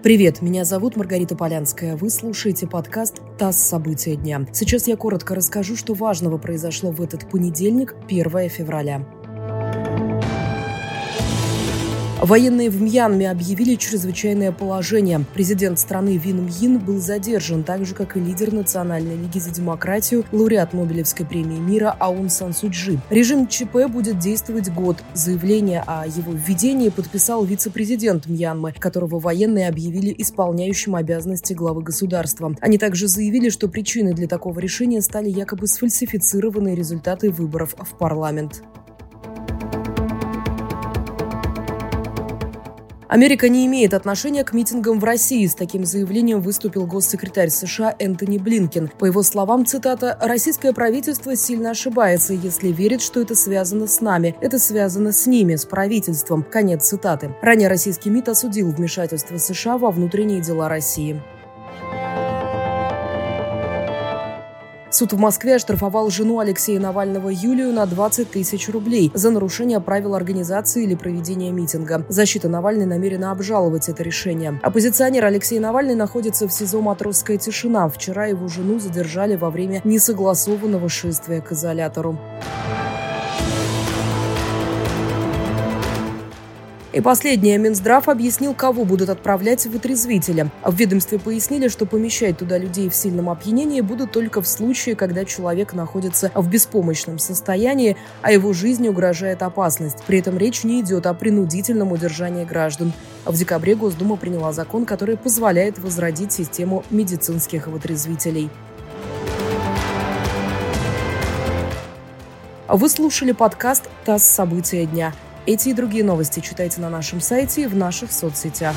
Привет, меня зовут Маргарита Полянская. Вы слушаете подкаст «ТАСС. События дня». Сейчас я коротко расскажу, что важного произошло в этот понедельник, 1 февраля. Военные в Мьянме объявили чрезвычайное положение. Президент страны Вин Мьин был задержан, так же, как и лидер Национальной лиги за демократию, лауреат Нобелевской премии мира Аун Сан Суджи. Режим ЧП будет действовать год. Заявление о его введении подписал вице-президент Мьянмы, которого военные объявили исполняющим обязанности главы государства. Они также заявили, что причиной для такого решения стали якобы сфальсифицированные результаты выборов в парламент. Америка не имеет отношения к митингам в России. С таким заявлением выступил госсекретарь США Энтони Блинкен. По его словам, цитата, «Российское правительство сильно ошибается, если верит, что это связано с нами. Это связано с ними, с правительством». Конец цитаты. Ранее российский МИД осудил вмешательство США во внутренние дела России. Суд в Москве оштрафовал жену Алексея Навального Юлию на 20 тысяч рублей за нарушение правил организации или проведения митинга. Защита Навальной намерена обжаловать это решение. Оппозиционер Алексей Навальный находится в СИЗО «Матросская тишина». Вчера его жену задержали во время несогласованного шествия к изолятору. И последнее. Минздрав объяснил, кого будут отправлять в вытрезвителя. В ведомстве пояснили, что помещать туда людей в сильном опьянении будут только в случае, когда человек находится в беспомощном состоянии, а его жизни угрожает опасность. При этом речь не идет о принудительном удержании граждан. В декабре Госдума приняла закон, который позволяет возродить систему медицинских вытрезвителей. Вы слушали подкаст «ТАСС. События дня». Эти и другие новости читайте на нашем сайте и в наших соцсетях.